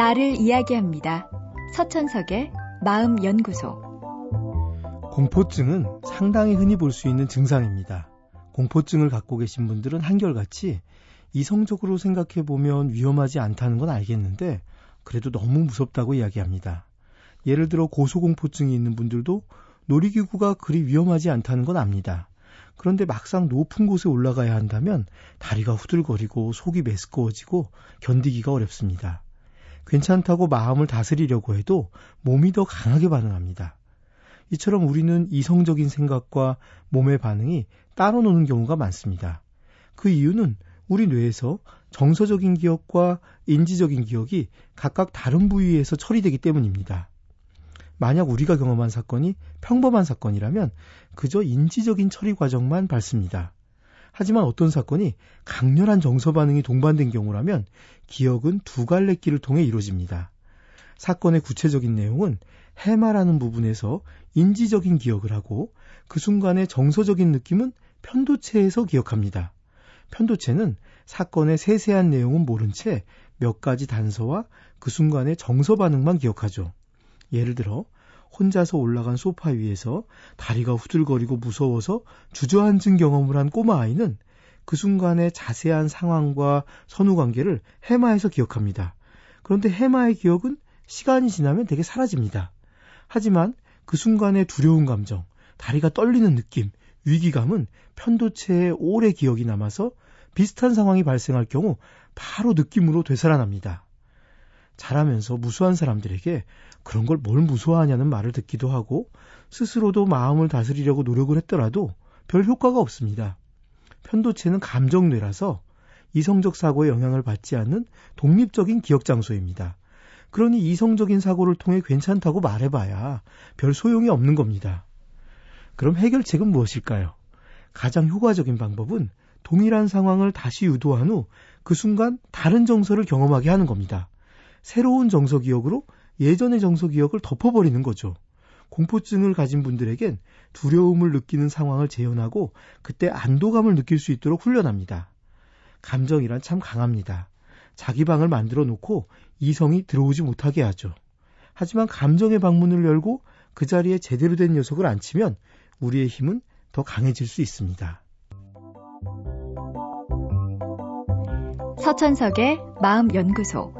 나를 이야기합니다. 서천석의 마음연구소. 공포증은 상당히 흔히 볼 수 있는 증상입니다. 공포증을 갖고 계신 분들은 한결같이 이성적으로 생각해 보면 위험하지 않다는 건 알겠는데 그래도 너무 무섭다고 이야기합니다. 예를 들어 고소공포증이 있는 분들도 놀이기구가 그리 위험하지 않다는 건 압니다. 그런데 막상 높은 곳에 올라가야 한다면 다리가 후들거리고 속이 메스꺼워지고 견디기가 어렵습니다. 괜찮다고 마음을 다스리려고 해도 몸이 더 강하게 반응합니다. 이처럼 우리는 이성적인 생각과 몸의 반응이 따로 노는 경우가 많습니다. 그 이유는 우리 뇌에서 정서적인 기억과 인지적인 기억이 각각 다른 부위에서 처리되기 때문입니다. 만약 우리가 경험한 사건이 평범한 사건이라면 그저 인지적인 처리 과정만 밟습니다. 하지만 어떤 사건이 강렬한 정서 반응이 동반된 경우라면 기억은 두 갈래 길을 통해 이루어집니다. 사건의 구체적인 내용은 해마라는 부분에서 인지적인 기억을 하고 그 순간의 정서적인 느낌은 편도체에서 기억합니다. 편도체는 사건의 세세한 내용은 모른 채 몇 가지 단서와 그 순간의 정서 반응만 기억하죠. 예를 들어 혼자서 올라간 소파 위에서 다리가 후들거리고 무서워서 주저앉은 경험을 한 꼬마 아이는 그 순간의 자세한 상황과 선후 관계를 해마에서 기억합니다. 그런데 해마의 기억은 시간이 지나면 되게 사라집니다. 하지만 그 순간의 두려운 감정, 다리가 떨리는 느낌, 위기감은 편도체에 오래 기억이 남아서 비슷한 상황이 발생할 경우 바로 느낌으로 되살아납니다. 자라면서 무수한 사람들에게 그런 걸 뭘 무서워하냐는 말을 듣기도 하고 스스로도 마음을 다스리려고 노력을 했더라도 별 효과가 없습니다. 편도체는 감정뇌라서 이성적 사고에 영향을 받지 않는 독립적인 기억 장소입니다. 그러니 이성적인 사고를 통해 괜찮다고 말해봐야 별 소용이 없는 겁니다. 그럼 해결책은 무엇일까요? 가장 효과적인 방법은 동일한 상황을 다시 유도한 후 그 순간 다른 정서를 경험하게 하는 겁니다. 새로운 정서 기억으로 예전의 정서 기억을 덮어버리는 거죠. 공포증을 가진 분들에겐 두려움을 느끼는 상황을 재현하고 그때 안도감을 느낄 수 있도록 훈련합니다. 감정이란 참 강합니다. 자기 방을 만들어 놓고 이성이 들어오지 못하게 하죠. 하지만 감정의 방문을 열고 그 자리에 제대로 된 녀석을 앉히면 우리의 힘은 더 강해질 수 있습니다. 서천석의 마음연구소.